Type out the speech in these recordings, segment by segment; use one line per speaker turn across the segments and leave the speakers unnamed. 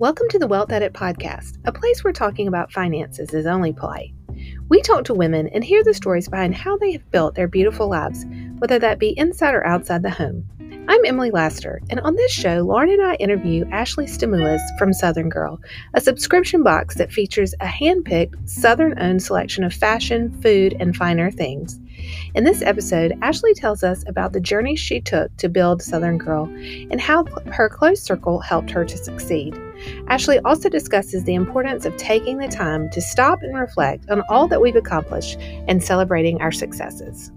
Welcome to the Wealth Edit podcast, a place where talking about finances is only polite. We talk to women and hear the stories behind how they have built their beautiful lives, whether that be inside or outside the home. I'm Emily Laster, and on this show, Lauren and I interview Ashley Stamoulis from Suthingirl, a subscription box that features a hand picked, Southern owned selection of fashion, food, and finer things. In this episode, Ashley tells us about the journey she took to build Suthingirl and how her close circle helped her to succeed. Ashley also discusses the importance of taking the time to stop and reflect on all that we've accomplished and celebrating our successes.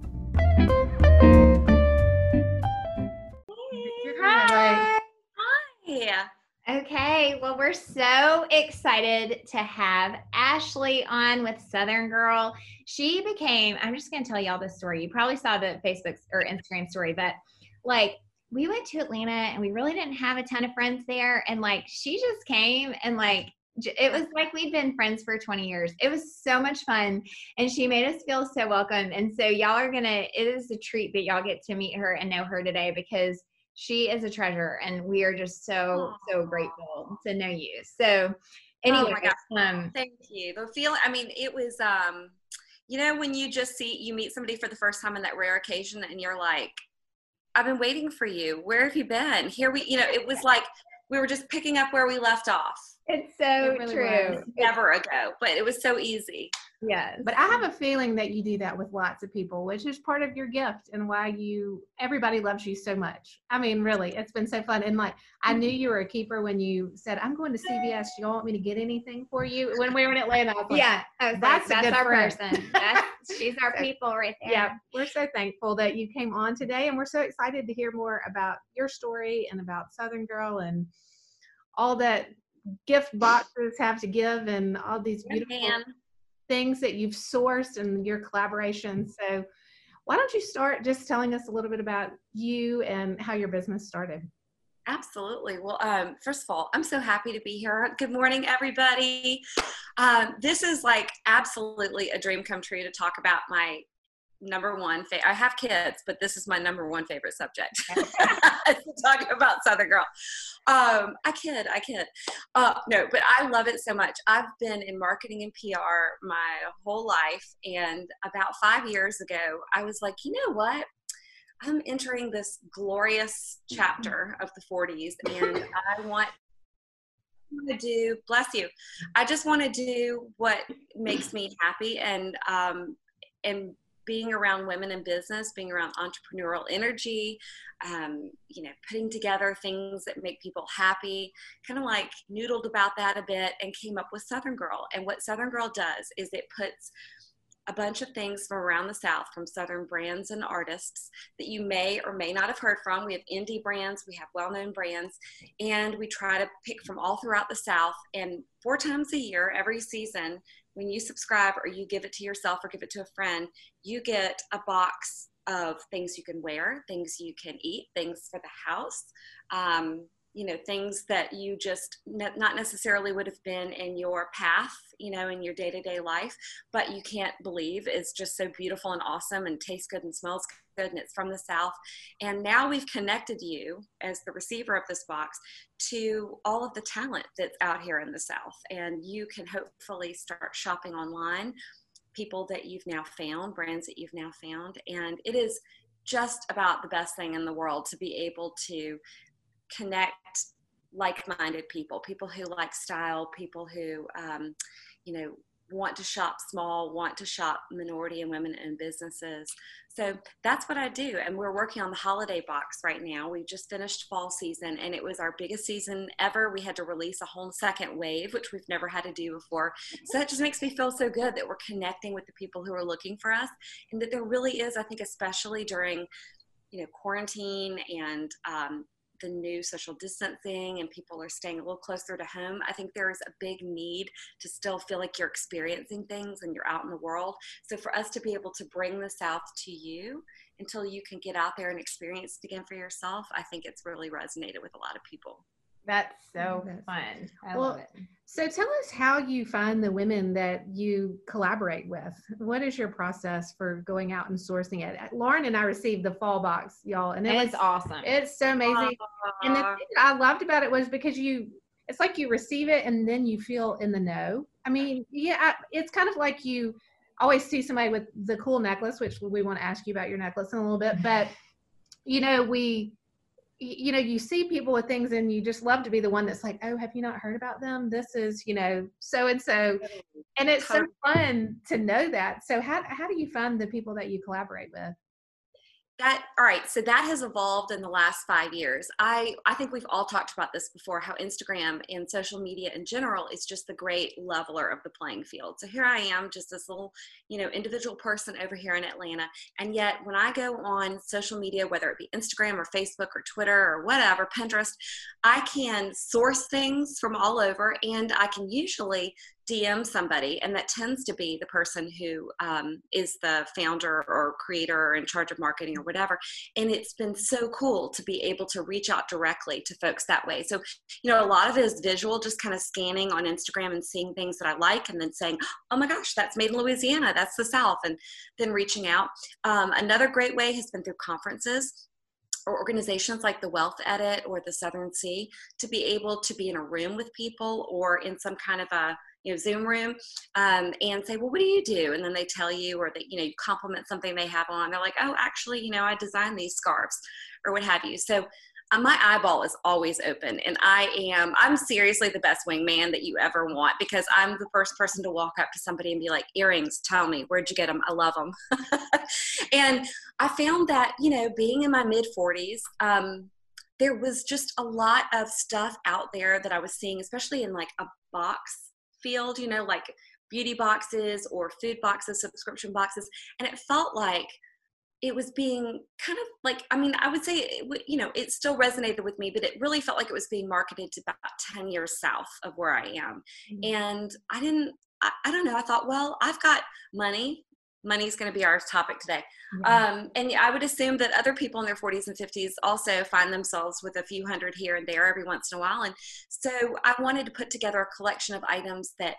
Hi. Hi. Okay, well, we're so excited to have Ashley on with Suthingirl. She became, I'm just going to tell y'all this story. You probably saw the Facebook or Instagram story, but like we went to Atlanta and we really didn't have a ton of friends there. And like she just came and like it was like we'd been friends for 20 years. It was so much fun and she made us feel so welcome. And so y'all are going to, it is a treat that y'all get to meet her and know her today because she is a treasure and we are just so Aww. so grateful to know you. So anyway
oh um, thank you. The feeling i mean it was um you know when you just see you meet somebody for the first time on that rare occasion and you're like i've been waiting for you. Where have you been? Here we you know it was like we were just picking up where we left off.
It's so it really true.
Never ago but it was so easy
Yes. But I have a feeling that you do that with lots of people, which is part of your gift and why you everybody loves you so much. I mean, really, it's been so fun. And like I knew you were a keeper when you said, I'm going to CVS. Do you want me to get anything for you? When we were in Atlanta.
Like, yeah. that's like, that's our friend. person. That's, she's our people right there.
Yeah. We're so thankful that you came on today and we're so excited to hear more about your story and about Suthingirl and all that gift boxes have to give and all these beautiful things that you've sourced and your collaboration. So, why don't you start just telling us a little bit about you and how your business started?
Absolutely. Well, um, first of all, I'm so happy to be here. Good morning, everybody. Um, this is like absolutely a dream come true to talk about my number one fa- I have kids, but this is my number one favorite subject. Talking about Suthingirl. Um, I kid, I kid. Uh, no, but I love it so much. I've been in marketing and PR my whole life, and about five years ago, I was like, you know what? I'm entering this glorious chapter of the 40s, and I want to do bless you i just want to do what makes me happy and um and being around women in business, being around entrepreneurial energy, um, you know, putting together things that make people happy, kind of like noodled about that a bit and came up with Suthingirl. And what Suthingirl does is it puts a bunch of things from around the South, from Southern brands and artists that you may or may not have heard from. We have indie brands, we have well known brands, and we try to pick from all throughout the South. And four times a year, every season, when you subscribe or you give it to yourself or give it to a friend, you get a box of things you can wear, things you can eat, things for the house, um, you know, things that you just ne- not necessarily would have been in your path, you know, in your day to day life, but you can't believe is just so beautiful and awesome and tastes good and smells good and it's from the South. And now we've connected you as the receiver of this box to all of the talent that's out here in the South. And you can hopefully start shopping online, people that you've now found, brands that you've now found. And it is just about the best thing in the world to be able to connect like-minded people people who like style people who um, you know want to shop small, want to shop minority and women in businesses. So that's what I do. And we're working on the holiday box right now. We just finished fall season and it was our biggest season ever. We had to release a whole second wave, which we've never had to do before. So that just makes me feel so good that we're connecting with the people who are looking for us and that there really is, I think, especially during you know quarantine and um, the new social distancing and people are staying a little closer to home, I think there is a big need to still feel like you're experiencing things and you're out in the world. So for us to be able to bring the South to you until you can get out there and experience it again for yourself, I think it's really resonated with a lot of people.
That's so That's fun. I well, love it.
So tell us how you find the women that you collaborate with. What is your process for going out and sourcing it? Lauren and I received the fall box, y'all,
and it it's was awesome.
It's so amazing. Uh, and the thing I loved about it was because you it's like you receive it and then you feel in the know. I mean, yeah, it's kind of like you always see somebody with the cool necklace, which we want to ask you about your necklace in a little bit, but you know, we you know you see people with things and you just love to be the one that's like oh have you not heard about them? This is you know so and so and it's so fun to know that. So how, how do you find the people that you collaborate with
that all right so that has evolved in the last five years. I i think we've all talked about this before how instagram and social media in general is just the great leveler of the playing field. So here i am just this little you know individual person over here in atlanta and yet when i go on social media whether it be instagram or facebook or twitter or whatever pinterest i can source things from all over and i can usually DM somebody, and that tends to be the person who um, is the founder or creator or in charge of marketing or whatever. And it's been so cool to be able to reach out directly to folks that way. So, you know, a lot of it is visual, just kind of scanning on Instagram and seeing things that I like, and then saying, oh my gosh, that's made in Louisiana, that's the South, and then reaching out. Um, another great way has been through conferences or organizations like the Wealth Edit or the Southern Sea to be able to be in a room with people or in some kind of a you know Zoom room um, and say, well, what do you do? And then they tell you, or that you know you compliment something they have on. They're like, oh, actually, you know, I designed these scarves, or what have you. So uh, my eyeball is always open and i am i'm seriously the best wingman that you ever want because i'm the first person to walk up to somebody and be like earrings tell me where'd you get them i love them and i found that you know being in my mid 40s um, there was just a lot of stuff out there that i was seeing especially in like a box field, you know, like beauty boxes or food boxes, subscription boxes. And it felt like it was being kind of like, I mean, I would say, it, you know, it still resonated with me, but it really felt like it was being marketed to about 10 years south of where I am. Mm-hmm. And I didn't, I, I don't know. I thought, well, I've got money money's going to be our topic today. Yeah. Um, and I would assume that other people in their 40s and 50s also find themselves with a few hundred here and there every once in a while. And so I wanted to put together a collection of items that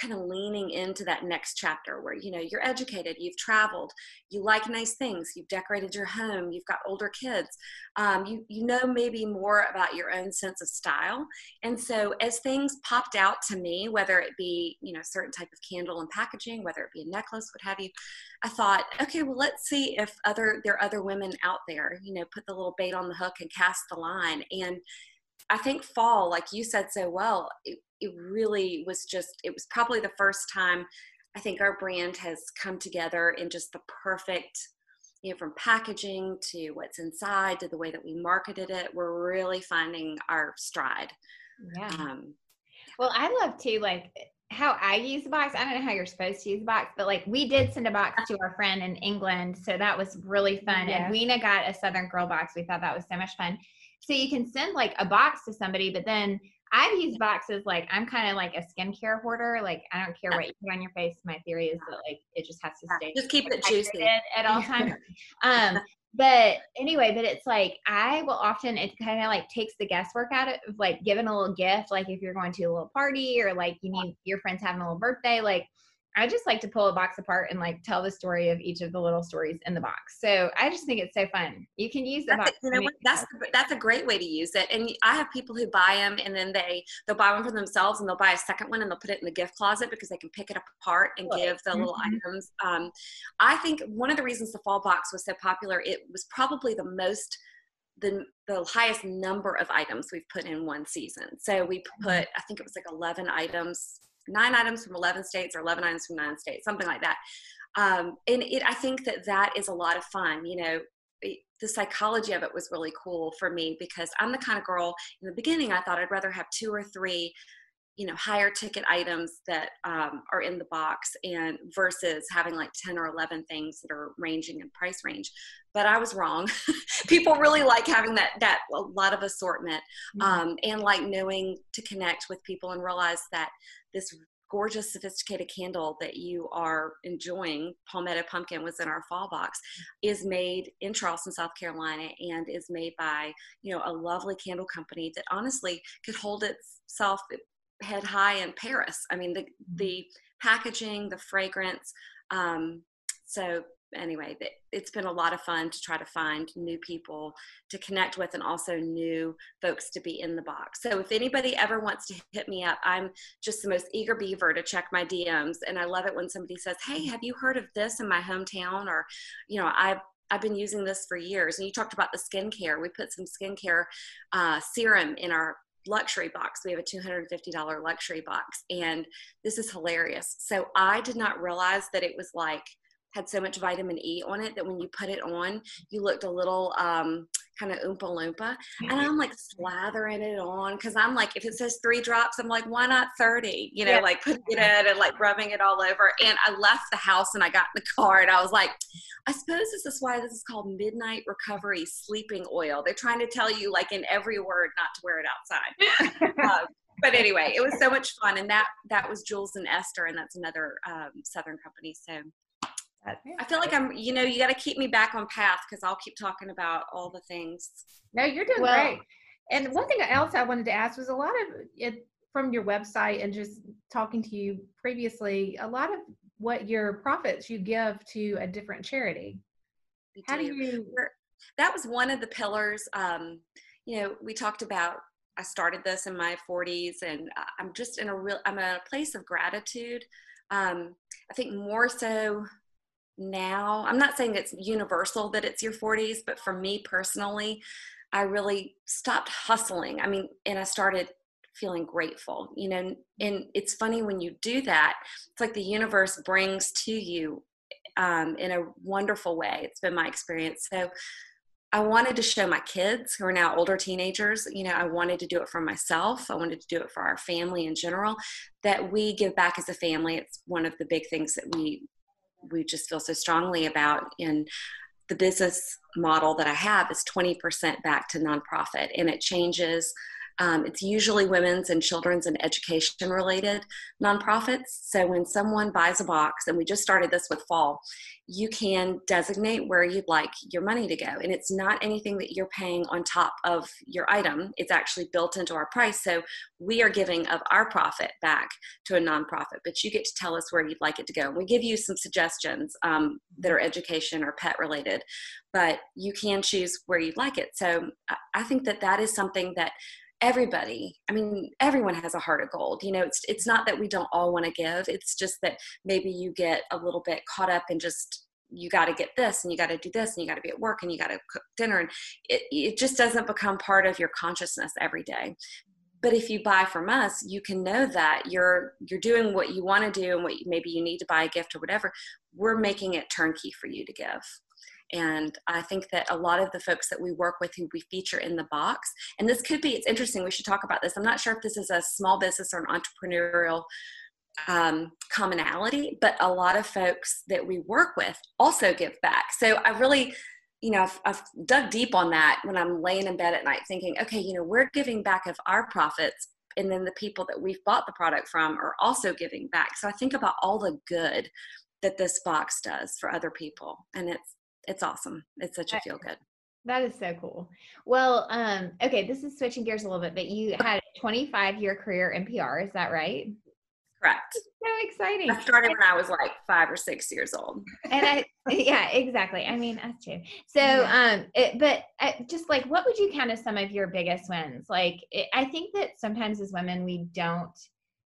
kind of leaning into that next chapter where you know you're educated you've traveled you like nice things you've decorated your home you've got older kids um, you you know maybe more about your own sense of style. And so as things popped out to me whether it be you know certain type of candle and packaging whether it be a necklace what have you i thought okay well let's see if other there are other women out there you know put the little bait on the hook and cast the line. And I think fall, like you said so well, it, it really was just, it was probably the first time I think our brand has come together in just the perfect, you know, from packaging to what's inside to the way that we marketed it. We're really finding our stride.
Yeah. Um, well, I love too, like how I use the box. I don't know how you're supposed to use the box, but like we did send a box to our friend in England. So that was really fun. Yeah. And Weena got a Suthingirl box. We thought that was so much fun. So you can send like a box to somebody, but then I've used boxes like I'm kind of like a skincare hoarder. Like I don't care what you put on your face. My theory is that like it just has to stay.
Just keep it juicy
at all times. um, but anyway, but it's like I will often it kind of like takes the guesswork out of like giving a little gift. Like if you're going to a little party or like you need your friends having a little birthday, like I just like to pull a box apart and like tell the story of each of the little stories in the box. So I just think it's so fun. You can use the
that's
box.
A, you know what? That's that's a great way to use it. And I have people who buy them and then they they'll buy one for themselves and they'll buy a second one and they'll put it in the gift closet because they can pick it up apart and give the mm-hmm. little items. Um, I think one of the reasons the fall box was so popular, it was probably the most the, the highest number of items we've put in one season. So we mm-hmm. put, I think it was like 11 items nine items from 11 states or 11 items from nine states, something like that. Um, and it, I think that that is a lot of fun. You know, it, the psychology of it was really cool for me because I'm the kind of girl in the beginning I thought I'd rather have two or three you know higher ticket items that um, are in the box and versus having like 10 or 11 things that are ranging in price range but i was wrong people really like having that that a lot of assortment mm-hmm. um, and like knowing to connect with people and realize that this gorgeous sophisticated candle that you are enjoying palmetto pumpkin was in our fall box is made in charleston south carolina and is made by you know a lovely candle company that honestly could hold itself head high in paris i mean the mm-hmm. the packaging the fragrance um, so anyway, it's been a lot of fun to try to find new people to connect with and also new folks to be in the box. So if anybody ever wants to hit me up, I'm just the most eager beaver to check my DMs. And I love it when somebody says, Hey, have you heard of this in my hometown? Or, you know, I've I've been using this for years. And you talked about the skincare. We put some skincare uh, serum in our luxury box. We have a $250 luxury box. And this is hilarious. So I did not realize that it was like had so much vitamin E on it that when you put it on, you looked a little um, kind of oompa loompa. And I'm like slathering it on because I'm like, if it says three drops, I'm like, why not 30? You know, yeah. like putting it in and like rubbing it all over. And I left the house and I got in the car and I was like, I suppose this is why this is called Midnight Recovery Sleeping Oil. They're trying to tell you, like in every word, not to wear it outside. um, but anyway, it was so much fun, and that that was Jules and Esther, and that's another um, Southern company. So I feel like I'm, you know, you got to keep me back on path because I'll keep talking about all the things.
No, you're doing well, great. And one thing else I wanted to ask was a lot of it from your website and just talking to you previously, a lot of what your profits you give to a different charity. How do you?
That was one of the pillars. Um, you know, we talked about. I started this in my 40s, and I'm just in a real. I'm in a place of gratitude. Um, I think more so now. I'm not saying it's universal that it's your 40s, but for me personally, I really stopped hustling. I mean, and I started feeling grateful, you know, and it's funny when you do that, it's like the universe brings to you um, in a wonderful way. It's been my experience. So I wanted to show my kids who are now older teenagers, you know, I wanted to do it for myself. I wanted to do it for our family in general, that we give back as a family. It's one of the big things that we we just feel so strongly about in the business model that I have is 20% back to nonprofit and it changes um, it's usually women's and children's and education related nonprofits. So when someone buys a box, and we just started this with fall, you can designate where you'd like your money to go. And it's not anything that you're paying on top of your item, it's actually built into our price. So we are giving of our profit back to a nonprofit, but you get to tell us where you'd like it to go. We give you some suggestions um, that are education or pet related, but you can choose where you'd like it. So I think that that is something that everybody i mean everyone has a heart of gold you know it's it's not that we don't all want to give it's just that maybe you get a little bit caught up in just you got to get this and you got to do this and you got to be at work and you got to cook dinner and it, it just doesn't become part of your consciousness every day. But if you buy from us you can know that you're you're doing what you want to do and what maybe you need to buy a gift or whatever we're making it turnkey for you to give and I think that a lot of the folks that we work with who we feature in the box, and this could be, it's interesting, we should talk about this. I'm not sure if this is a small business or an entrepreneurial um, commonality, but a lot of folks that we work with also give back. So I really, you know, I've, I've, dug deep on that when I'm laying in bed at night thinking, okay, you know, we're giving back of our profits, and then the people that we've bought the product from are also giving back. So I think about all the good that this box does for other people, and it's it's awesome. It's such a feel good.
That is so cool. Well, um, okay, this is switching gears a little bit, but you had a 25 year career in PR, is that right?
Correct.
So exciting.
I started when I was like five or six years old.
and I, yeah, exactly. I mean, us too. So, um, it, but uh, just like, what would you count as some of your biggest wins? Like, it, I think that sometimes as women, we don't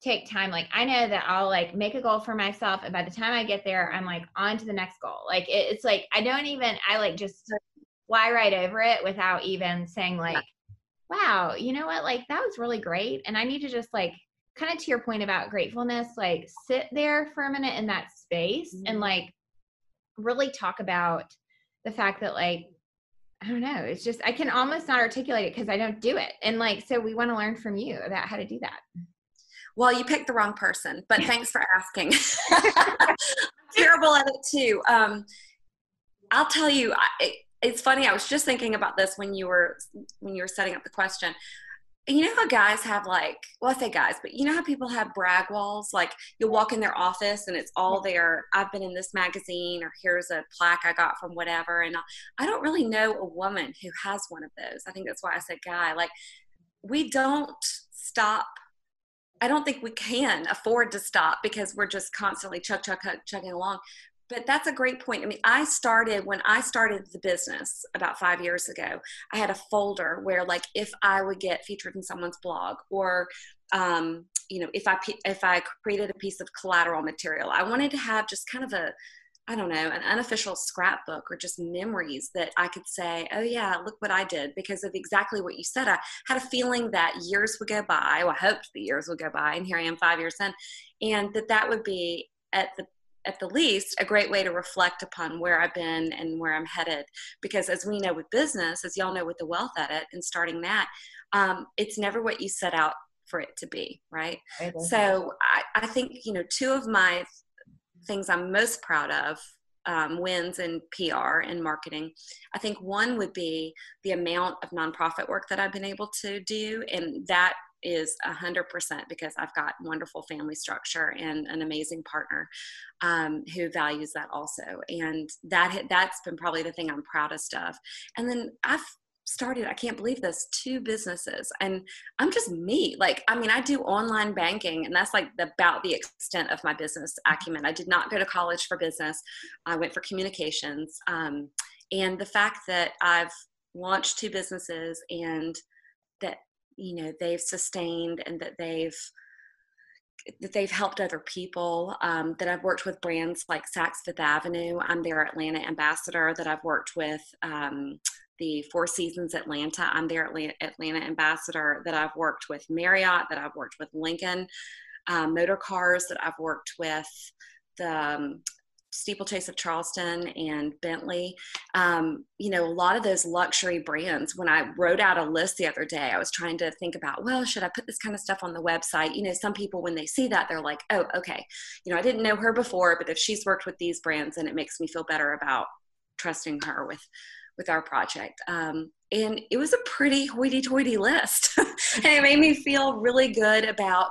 take time like i know that i'll like make a goal for myself and by the time i get there i'm like on to the next goal like it, it's like i don't even i like just fly right over it without even saying like wow you know what like that was really great and i need to just like kind of to your point about gratefulness like sit there for a minute in that space mm-hmm. and like really talk about the fact that like I don't know. It's just I can almost not articulate it because I don't do it. And like so we want to learn from you about how to do that.
Well, you picked the wrong person, but thanks for asking. I'm terrible at it too. Um, I'll tell you, I, it's funny. I was just thinking about this when you were when you were setting up the question. You know how guys have like, well, I say guys, but you know how people have brag walls? Like you'll walk in their office and it's all there. I've been in this magazine, or here's a plaque I got from whatever. And I don't really know a woman who has one of those. I think that's why I said guy. Like we don't stop I don't think we can afford to stop because we're just constantly chug, chug, chug, chugging along. but that's a great point. I mean, I started when I started the business about five years ago. I had a folder where, like, if I would get featured in someone's blog, or um, you know, if I if I created a piece of collateral material, I wanted to have just kind of a I don't know, an unofficial scrapbook or just memories that I could say, oh, yeah, look what I did because of exactly what you said. I had a feeling that years would go by. Well, I hoped the years would go by, and here I am five years in, and that that would be at the at the least a great way to reflect upon where I've been and where I'm headed. Because as we know with business, as y'all know with the wealth edit and starting that, um, it's never what you set out for it to be, right? So I, I think you know two of my things I'm most proud of um, wins in PR and marketing. I think one would be the amount of nonprofit work that I've been able to do, and that is 100% because I've got wonderful family structure and an amazing partner um, who values that also. And that that's been probably the thing I'm proudest of. And then I've started i can't believe this two businesses and i'm just me like i mean i do online banking and that's like about the extent of my business acumen. I did not go to college for business i went for communications um, and the fact that i've launched two businesses and that you know they've sustained and that they've that they've helped other people um, that i've worked with brands like saks fifth avenue i'm their atlanta ambassador that i've worked with um, the Four Seasons Atlanta. I'm their Atlanta ambassador that I've worked with Marriott, that I've worked with Lincoln um, Motor Cars, that I've worked with the um, Steeplechase of Charleston and Bentley. Um, you know, a lot of those luxury brands. When I wrote out a list the other day, I was trying to think about, well, should I put this kind of stuff on the website? You know, some people, when they see that, they're like, oh, okay, you know, I didn't know her before, but if she's worked with these brands, and it makes me feel better about trusting her with with our project. Um, and it was a pretty hoity-toity list, and it made me feel really good about.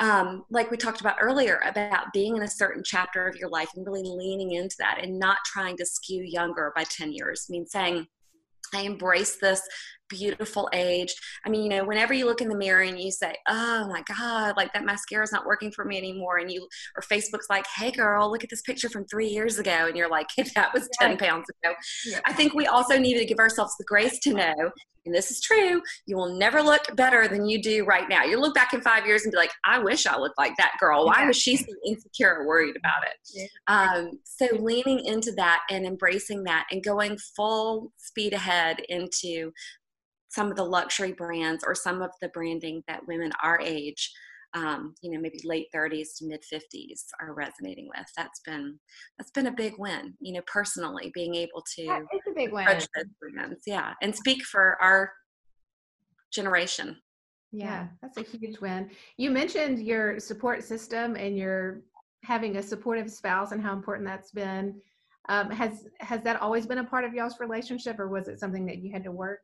Um, like we talked about earlier, about being in a certain chapter of your life and really leaning into that and not trying to skew younger by 10 years. I mean, saying, I embrace this beautiful age. I mean, you know, whenever you look in the mirror and you say, "Oh my God, like that mascara is not working for me anymore," and you or Facebook's like, "Hey, girl, look at this picture from three years ago," and you're like, "That was ten pounds ago." Yeah. I think we also need to give ourselves the grace to know and this is true, you will never look better than you do right now. You'll look back in five years and be like, I wish I looked like that girl. Why was she so insecure or worried about it? Um, so leaning into that and embracing that and going full speed ahead into some of the luxury brands or some of the branding that women our age um, you know maybe late 30s to mid 50s are resonating with. That's been that's been a big win you know personally being able to
it's a big win.
yeah and speak for our generation.
Yeah. that's a huge win. You mentioned your support system and your having a supportive spouse and how important that's been. Um, has has that always been a part of y'all's relationship or was it something that you had to work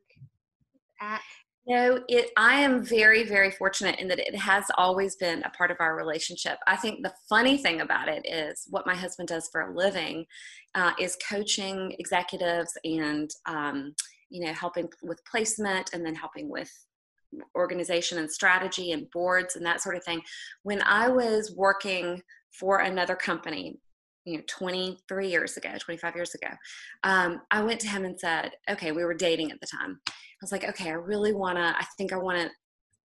at?
No, it. I am very, very fortunate in that it has always been a part of our relationship. I think the funny thing about it is what my husband does for a living uh, is coaching executives and um, you know helping with placement and then helping with organization and strategy and boards and that sort of thing. When I was working for another company, you know 23 years ago 25 years ago um, i went to him and said okay we were dating at the time. I was like okay i really want to i think i want to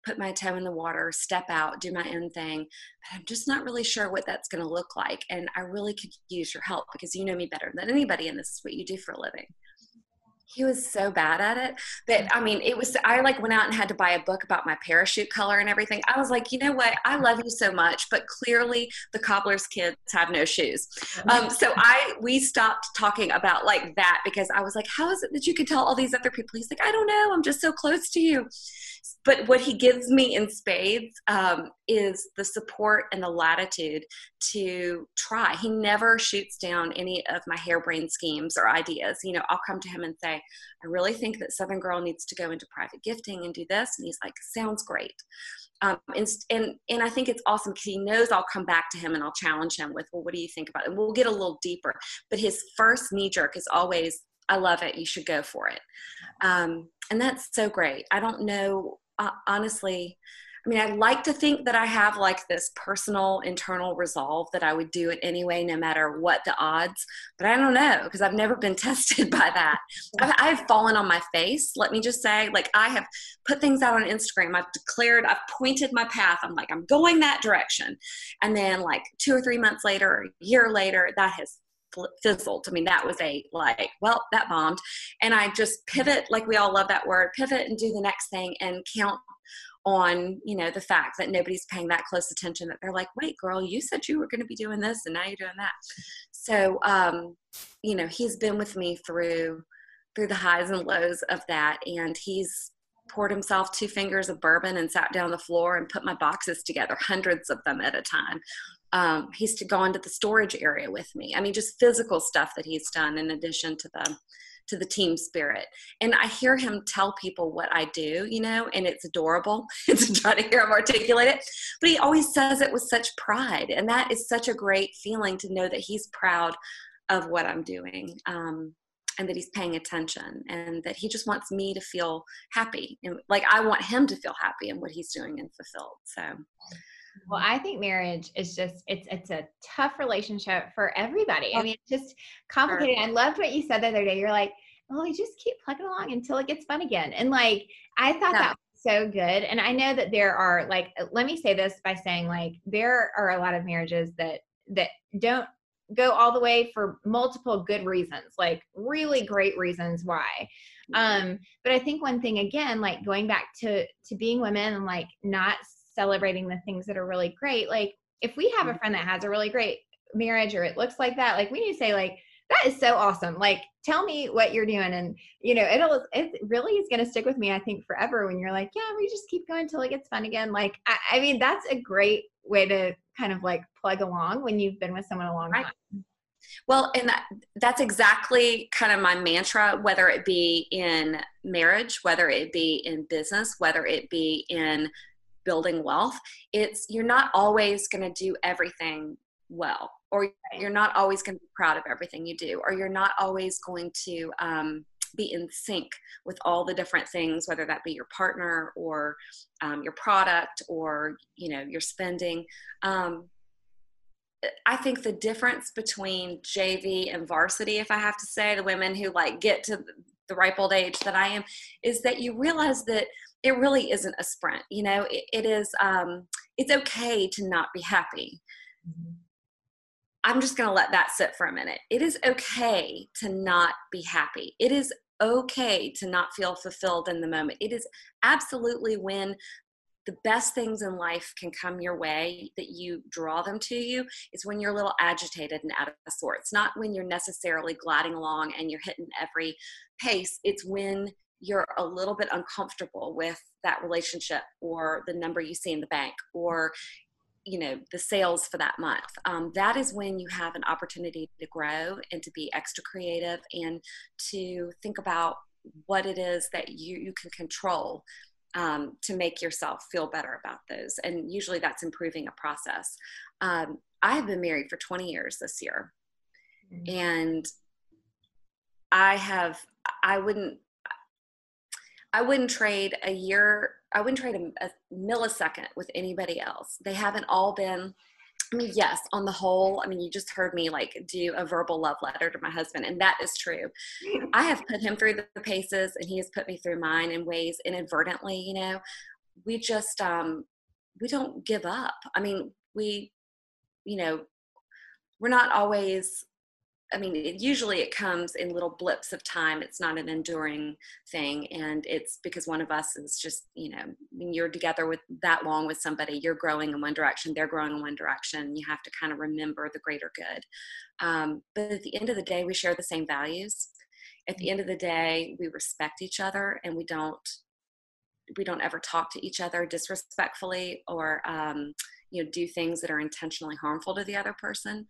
put my toe in the water step out do my own thing but i'm just not really sure what that's going to look like and i really could use your help because you know me better than anybody and this is what you do for a living he was so bad at it that I mean, it was. I like went out and had to buy a book about my parachute color and everything. I was like, you know what? I love you so much, but clearly the cobbler's kids have no shoes. Um, so I we stopped talking about like that because I was like, how is it that you can tell all these other people? He's like, I don't know. I'm just so close to you but what he gives me in spades um, is the support and the latitude to try. He never shoots down any of my harebrained schemes or ideas. You know, I'll come to him and say, I really think that Suthingirl needs to go into private gifting and do this. And he's like, sounds great. Um, and, and and I think it's awesome because he knows I'll come back to him and I'll challenge him with, well, what do you think about it? And we'll get a little deeper. But his first knee jerk is always, I love it. You should go for it. Um, and that's so great. I don't know uh, honestly, I mean, I like to think that I have like this personal internal resolve that I would do it anyway, no matter what the odds. But I don't know because I've never been tested by that. I've, I've, fallen on my face. Let me just say, like, I have put things out on Instagram. I've declared, I've pointed my path. I'm like, I'm going that direction. And then, like, two or three months later, or a year later, that has fizzled. I mean, that was a like, well, that bombed. And I just pivot, like we all love that word, pivot and do the next thing and count on you know the fact that nobody's paying that close attention that they're like wait girl you said you were going to be doing this and now you're doing that so um you know he's been with me through through the highs and lows of that and he's poured himself two fingers of bourbon and sat down on the floor and put my boxes together hundreds of them at a time um, he's to the storage area with me i mean just physical stuff that he's done in addition to the to the team spirit. And I hear him tell people what I do, you know, and it's adorable to try to hear him articulate it. But he always says it with such pride. And that is such a great feeling to know that he's proud of what I'm doing. Um, and that he's paying attention and that he just wants me to feel happy and like i want him to feel happy in what he's doing and fulfilled so
well, I think marriage is just it's it's a tough relationship for everybody. I mean, it's just complicated. I loved what you said the other day. You're like, well, you just keep plugging along until it gets fun again. And like, I thought that was so good. And I know that there are like, let me say this by saying like, there are a lot of marriages that that don't go all the way for multiple good reasons, like really great reasons why. Mm-hmm. Um, but I think one thing again, like going back to to being women and like not celebrating the things that are really great. Like if we have a mm-hmm. friend that has a really great marriage or it looks like that, like we need to say like, that is so awesome. Like tell me what you're doing. And you know, it'll, it really is going to stick with me, I think forever when you're like, yeah, we just keep going until it gets fun again. Like, I, I, mean, that's a great way to kind of like plug along when you've been with someone a long right. time.
Well, and that, that's exactly kind of my mantra, whether it be in marriage, whether it be in business, whether it be in building wealth it's you're not always going to do everything well or you're not always going to be proud of everything you do or you're not always going to um, be in sync with all the different things whether that be your partner or um, your product or you know your spending. Um, i think the difference between jv and varsity if i have to say the women who like get to the ripe old age that i am is that you realize that it really isn't a sprint you know it, it is um, it's okay to not be happy. Mm-hmm. i'm just going to let that sit for a minute. It is okay to not be happy. It is okay to not feel fulfilled in the moment. It is absolutely when the best things in life can come your way that you draw them to you is when you're a little agitated and out of sorts not when you're necessarily gliding along and you're hitting every pace. It's when you're a little bit uncomfortable with that relationship or the number you see in the bank or you know the sales for that month. Um, that is when you have an opportunity to grow and to be extra creative and to think about what it is that you, you can control um, to make yourself feel better about those. And usually that's improving a process. Um, i have been married for 20 years this year. Mm-hmm. and i have i wouldn't I wouldn't trade a year, I wouldn't trade a, a, millisecond with anybody else. They haven't all been, I mean, yes, on the whole, I mean, you just heard me like do a verbal love letter to my husband, and that is true. I have put him through the paces, and he has put me through mine in ways inadvertently, you know. We just, um, we don't give up. I mean, we, you know, we're not always I mean, it, usually it comes in little blips of time. It's not an enduring thing. And it's because one of us is just, you know, when you're together with that long with somebody, you're growing in one direction, they're growing in one direction. You have to kind of remember the greater good. Um, but at the end of the day, we share the same values. At the end of the day, we respect each other and we don't we don't ever talk to each other disrespectfully or um, you know do things that are intentionally harmful to the other person.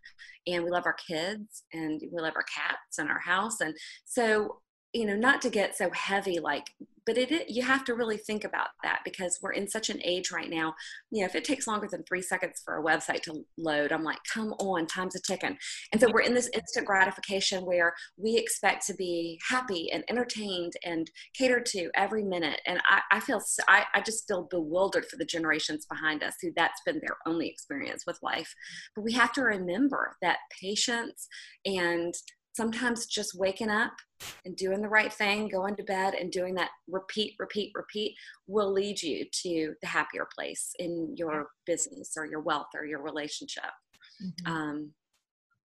And we love our kids and we love our cats and our house. And so you know not to get so heavy like but it you have to really think about that because we're in such an age right now. You know if it takes longer than three seconds for a website to load i'm like come on time's a ticking. And so we're in this instant gratification where we expect to be happy and entertained and catered to every minute. And i, I feel I, I just feel bewildered for the generations behind us who that's been their only experience with life. But we have to remember that patience and sometimes just waking up and doing the right thing, going to bed and doing that repeat, repeat, repeat will lead you to the happier place in your business or your wealth or your relationship. Mm-hmm. Um,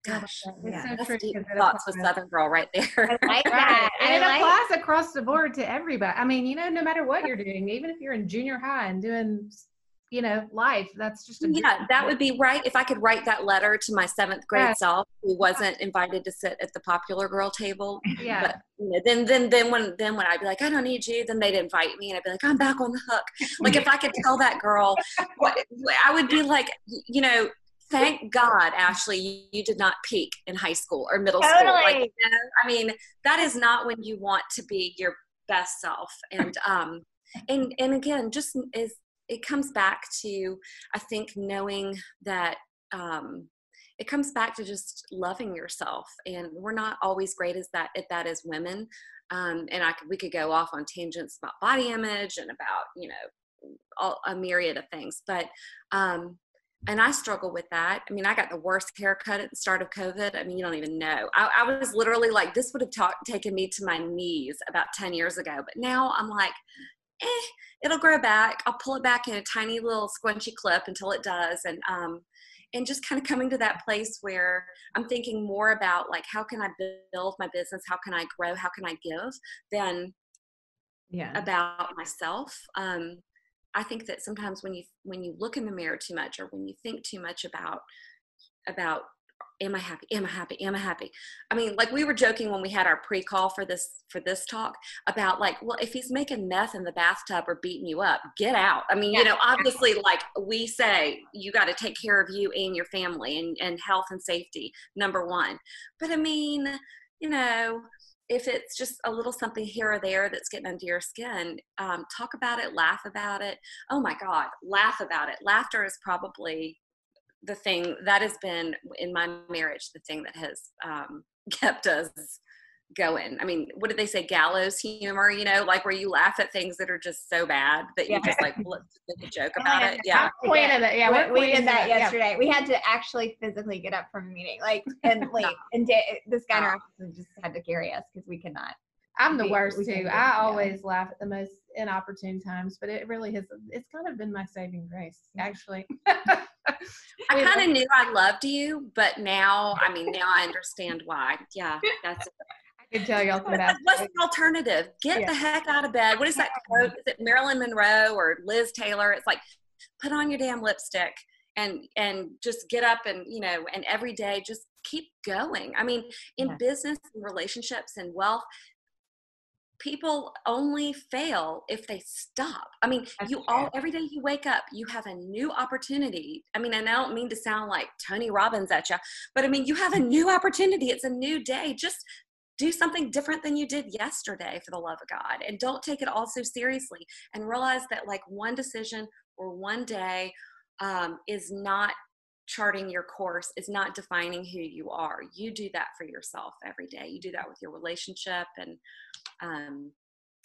gosh, yeah, so deep thoughts with Suthingirl right there.
I like that. and it like applies across the board to everybody. I mean, you know, no matter what you're doing, even if you're in junior high and doing you know life that's just a
yeah that would be right if i could write that letter to my seventh grade yeah. self who wasn't invited to sit at the popular girl table
yeah but
you know, then then then when then when i'd be like i don't need you then they'd invite me and i'd be like i'm back on the hook like if i could tell that girl i would be like you know thank God, Ashley, you, you, did not peak in high school or middle totally. school. Like, you know, I mean, that is not when you want to be your best self. And um, and and again, just is it comes back to i think knowing that um, it comes back to just loving yourself and we're not always great as that at that as women um, and i could we could go off on tangents about body image and about you know all, a myriad of things but um, and I struggle with that. I mean, I got the worst haircut at the start of COVID. I mean, you don't even know. I, I was literally like, this would have ta- taken me to my knees about 10 years ago. But now I'm like, eh, it'll grow back. I'll pull it back in a tiny little squinchy clip until it does. And, um, and just kind of coming to that place where I'm thinking more about like, how can I build my business? How can I grow? How can I give than yeah. about myself. Um, I think that sometimes when you, when you look in the mirror too much or when you think too much about, about am I happy? Am I happy? Am I happy? I mean, like we were joking when we had our pre-call for this for this talk about like, well, if he's making meth in the bathtub or beating you up, get out. I mean, yeah. you know, obviously, like we say, you got to take care of you and your family and and health and safety number one. But I mean, you know, if it's just a little something here or there that's getting under your skin, um, talk about it, laugh about it. Oh my God, laugh about it. Laughter is probably the thing that has been in my marriage the thing that has um, kept us going. I mean, what did they say? Gallows humor, you know, like where you laugh at things that are just so bad that you yeah. just like let's make a joke about it. Yeah.
Pointed it. Yeah, we, we did that yesterday. Yeah. We had to actually physically get up from a meeting, like and late, and da- this guy in our office just had to carry us because we could not.
I'm the we, worst we too. I always laugh at the most inopportune times, but it really has. It's kind of been my saving grace, mm. actually.
I kind of knew I loved you, but now, I mean, now I understand why. Yeah, that's.
I can tell y'all that.
What's the alternative? Get yeah. the heck out of bed. What is that quote? Is it Marilyn Monroe or Liz Taylor? It's like, put on your damn lipstick and and just get up and you know and every day just keep going i mean in yeah. business and relationships and wealth people only fail if they stop. I mean, That's you true. all every day you wake up, you have a new opportunity. I mean, and I don't mean to sound like Tony Robbins at you, but I mean, you have a new opportunity. It's a new day. Just do something different than you did yesterday for the love of God. And don't take it all so seriously and realize that like one decision or one day um, is not charting your course is not defining who you are. You do that for yourself every day. You do that with your relationship and um,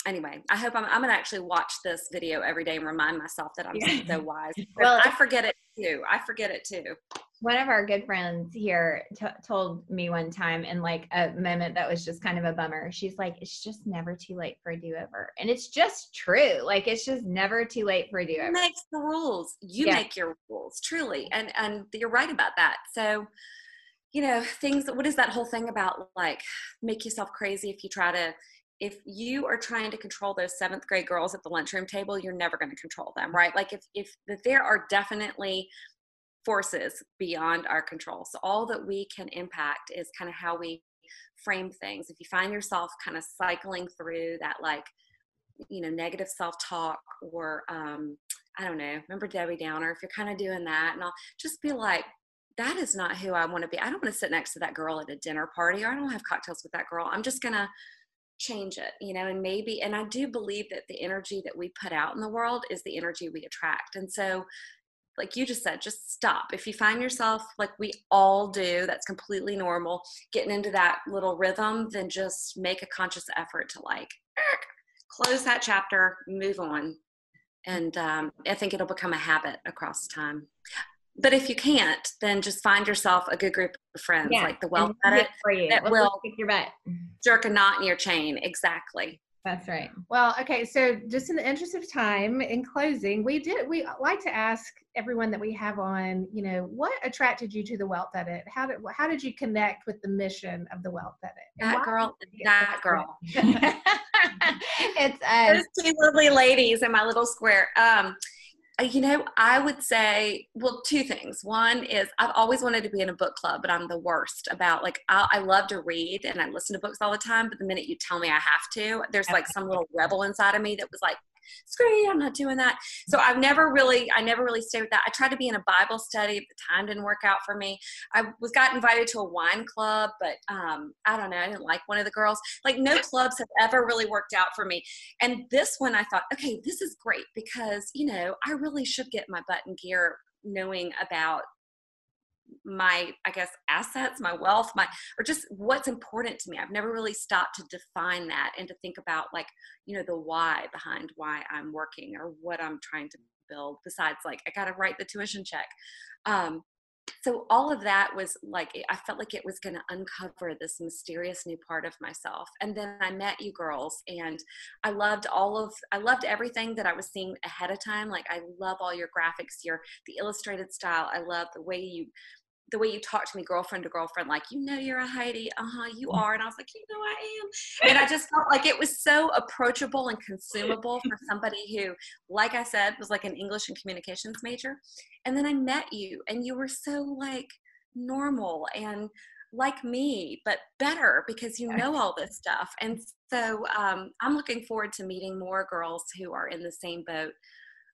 anyway, I hope I'm, I'm going to actually watch this video every day and remind myself that I'm yeah. so wise. well, I forget it too. I forget it too.
One of our good friends here t- told me one time in like a moment that was just kind of a bummer. She's like, it's just never too late for a do over. And it's just true. Like, it's just never too late for a do over.
makes the rules. You yeah. make your rules, truly. And, and you're right about that. So, you know, things, what is that whole thing about like make yourself crazy if you try to, if you are trying to control those seventh grade girls at the lunchroom table, you're never going to control them, right? Like if, if, there are definitely forces beyond our control. So all that we can impact is kind of how we frame things. If you find yourself kind of cycling through that, like, you know, negative self-talk or, um, I don't know, remember Debbie Downer, if you're kind of doing that and I'll just be like, that is not who I want to be. I don't want to sit next to that girl at a dinner party or I don't have cocktails with that girl. I'm just going to change it, you know, and maybe, and I do believe that the energy that we put out in the world is the energy we attract. And so, like you just said, just stop. If you find yourself, like we all do, that's completely normal, getting into that little rhythm, then just make a conscious effort to like close that chapter, move on. And um, I think it'll become a habit across time but if you can't, then just find yourself a good group of friends, yeah. like the well it
for you. that will kick your butt.
jerk a knot in your chain. Exactly.
That's right.
Well, okay. So, just in the interest of time, in closing, we did we like to ask everyone that we have on, you know, what attracted you to the Wealth Edit? How did how did you connect with the mission of the Wealth Edit?
That girl, that girl.
it's uh,
those two lovely ladies in my little square. Um, you know, I would say, well, two things. One is I've always wanted to be in a book club, but I'm the worst about like, I, I love to read and I listen to books all the time. But the minute you tell me I have to, there's like some little rebel inside of me that was like, screw I'm not doing that. So I've never really, I never really stayed with that. I tried to be in a Bible study, but the time didn't work out for me. I was got invited to a wine club, but um, I don't know, I didn't like one of the girls. Like no clubs have ever really worked out for me. And this one I thought, okay, this is great because, you know, I really should get my button gear knowing about my i guess assets my wealth my or just what's important to me. I've never really stopped to define that and to think about like you know the why behind why i'm working or what i'm trying to build besides like i got to write the tuition check. Um so all of that was like i felt like it was going to uncover this mysterious new part of myself. And then i met you girls and i loved all of i loved everything that i was seeing ahead of time. Like i love all your graphics your the illustrated style. I love the way you the way you talk to me girlfriend to girlfriend like you know you're a heidi uh-huh you mm. are and i was like you know i am and i just felt like it was so approachable and consumable for somebody who like i said was like an english and communications major and then i met you and you were so like normal and like me but better because you know all this stuff and so um, i'm looking forward to meeting more girls who are in the same boat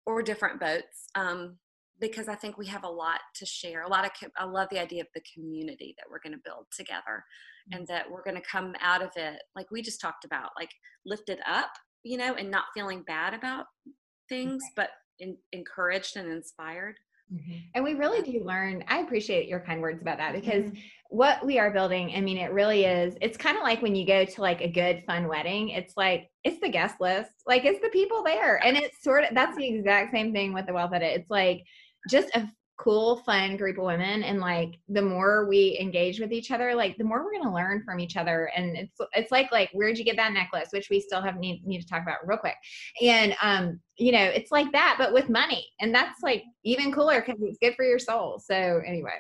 or different boats um, because I think we have a lot to share. A lot of, I love the idea of the community that we're going to build together mm-hmm. and that we're going to come out of it, like we just talked about, like lifted up, you know, and not feeling bad about things, but in, encouraged and inspired.
Mm-hmm. And we really do learn. I appreciate your kind words about that because mm-hmm. what we are building, I mean, it really is. It's kind of like when you go to like a good, fun wedding, it's like, it's the guest list, like it's the people there. And it's sort of, that's the exact same thing with the wealth edit. It's like, just a cool fun group of women and like the more we engage with each other like the more we're to learn from each other and it's it's like like where'd you get that necklace? Which we still have need, need to talk about real quick. And um you know it's like that but with money and that's like even cooler because it's good for your soul. So anyway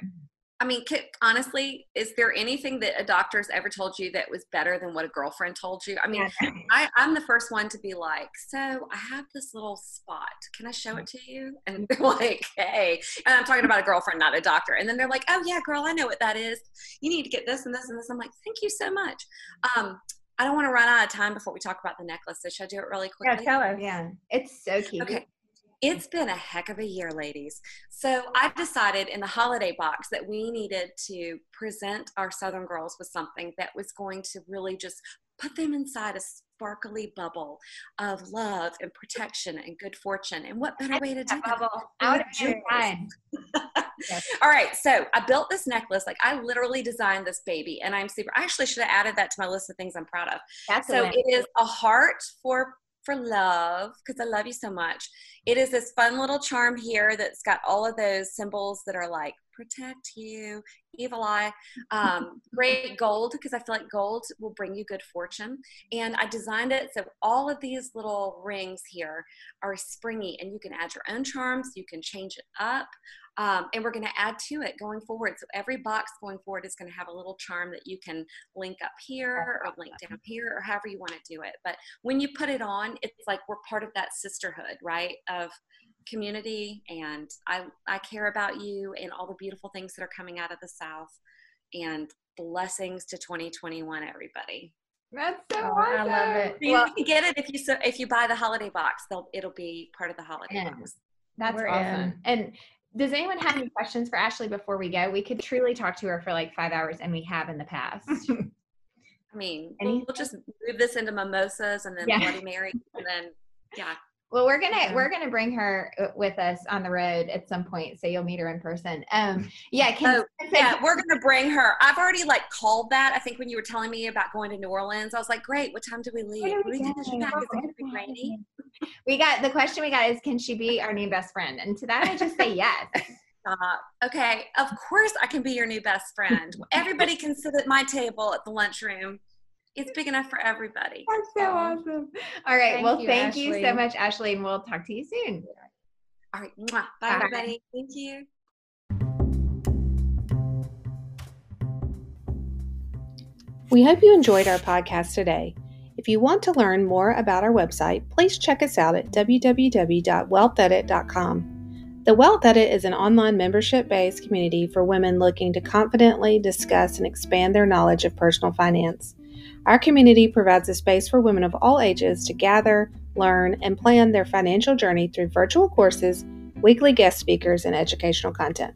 I mean, honestly, is there anything that a doctor's ever told you that was better than what a girlfriend told you? I mean, I, am the first one to be like, so I have this little spot. Can I show it to you? And they're like, hey. And I'm talking about a girlfriend, not a doctor. And then they're like, oh, yeah, girl, I know what that is. You need to get this and this and this. I'm like, thank you so much. Um, I don't want to run out of time before we talk about the necklace. So should I do it really quickly?
Yeah, tell us. Yeah, it's so cute.
Okay. It's been a heck of a year, ladies. So I've decided in the holiday box that we needed to present our Southern girls with something that was going to really just put them inside a sparkly bubble of love and protection and good fortune. And what better way to do that? Out of yes. All right. So I built this necklace. Like I literally designed this baby and I'm super, I actually should have added that to my list of things I'm proud of. That's so it is a heart for for love because I love you so much. It is this fun little charm here that's got all of those symbols that are like protect you, evil eye, um, great gold because I feel like gold will bring you good fortune. And I designed it so all of these little rings here are springy and you can add your own charms, you can change it up. Um, and we're going to add to it going forward. So every box going forward is going to have a little charm that you can link up here or link down here or however you want to do it. But when you put it on, it's like we're part of that sisterhood, right? Of community and I, I care about you and all the beautiful things that are coming out of the South and blessings to 2021, everybody.
That's so oh, awesome. I love it.
You well, can get it if you so if you buy the holiday box. They'll it'll be part of the holiday box.
That's We're awesome. In. And does anyone have any questions for Ashley before we go? We could truly talk to her for like five hours, and we have in the past.
I mean, we'll, we'll just move this into mimosas and then yeah. Bloody Mary and then yeah.
Well, we're gonna yeah. we're gonna bring her uh, with us on the road at some point, so you'll meet her in person. Um, yeah,
can, oh, yeah, we're gonna bring her. I've already like called that. I think when you were telling me about going to New Orleans, I was like, great. What time do we leave? What do we do? Is it gonna be
rainy? We got the question we got is, can she be our new best friend? And to that, I just say yes.
Stop. Okay, of course I can be your new best friend. Everybody can sit at my table at the lunchroom it's big enough for everybody.
That's so awesome. All right. Thank well, you, thank Ashley. you so much, Ashley, and we'll talk to you soon.
All right. Bye, Bye, everybody. Thank you.
We hope you enjoyed our podcast today. If you want to learn more about our website, please check us out at www.wealthedit.com. The Wealth Edit is an online membership based community for women looking to confidently discuss and expand their knowledge of personal finance. Our community provides a space for women of all ages to gather, learn, and plan their financial journey through virtual courses, weekly guest speakers, and educational content.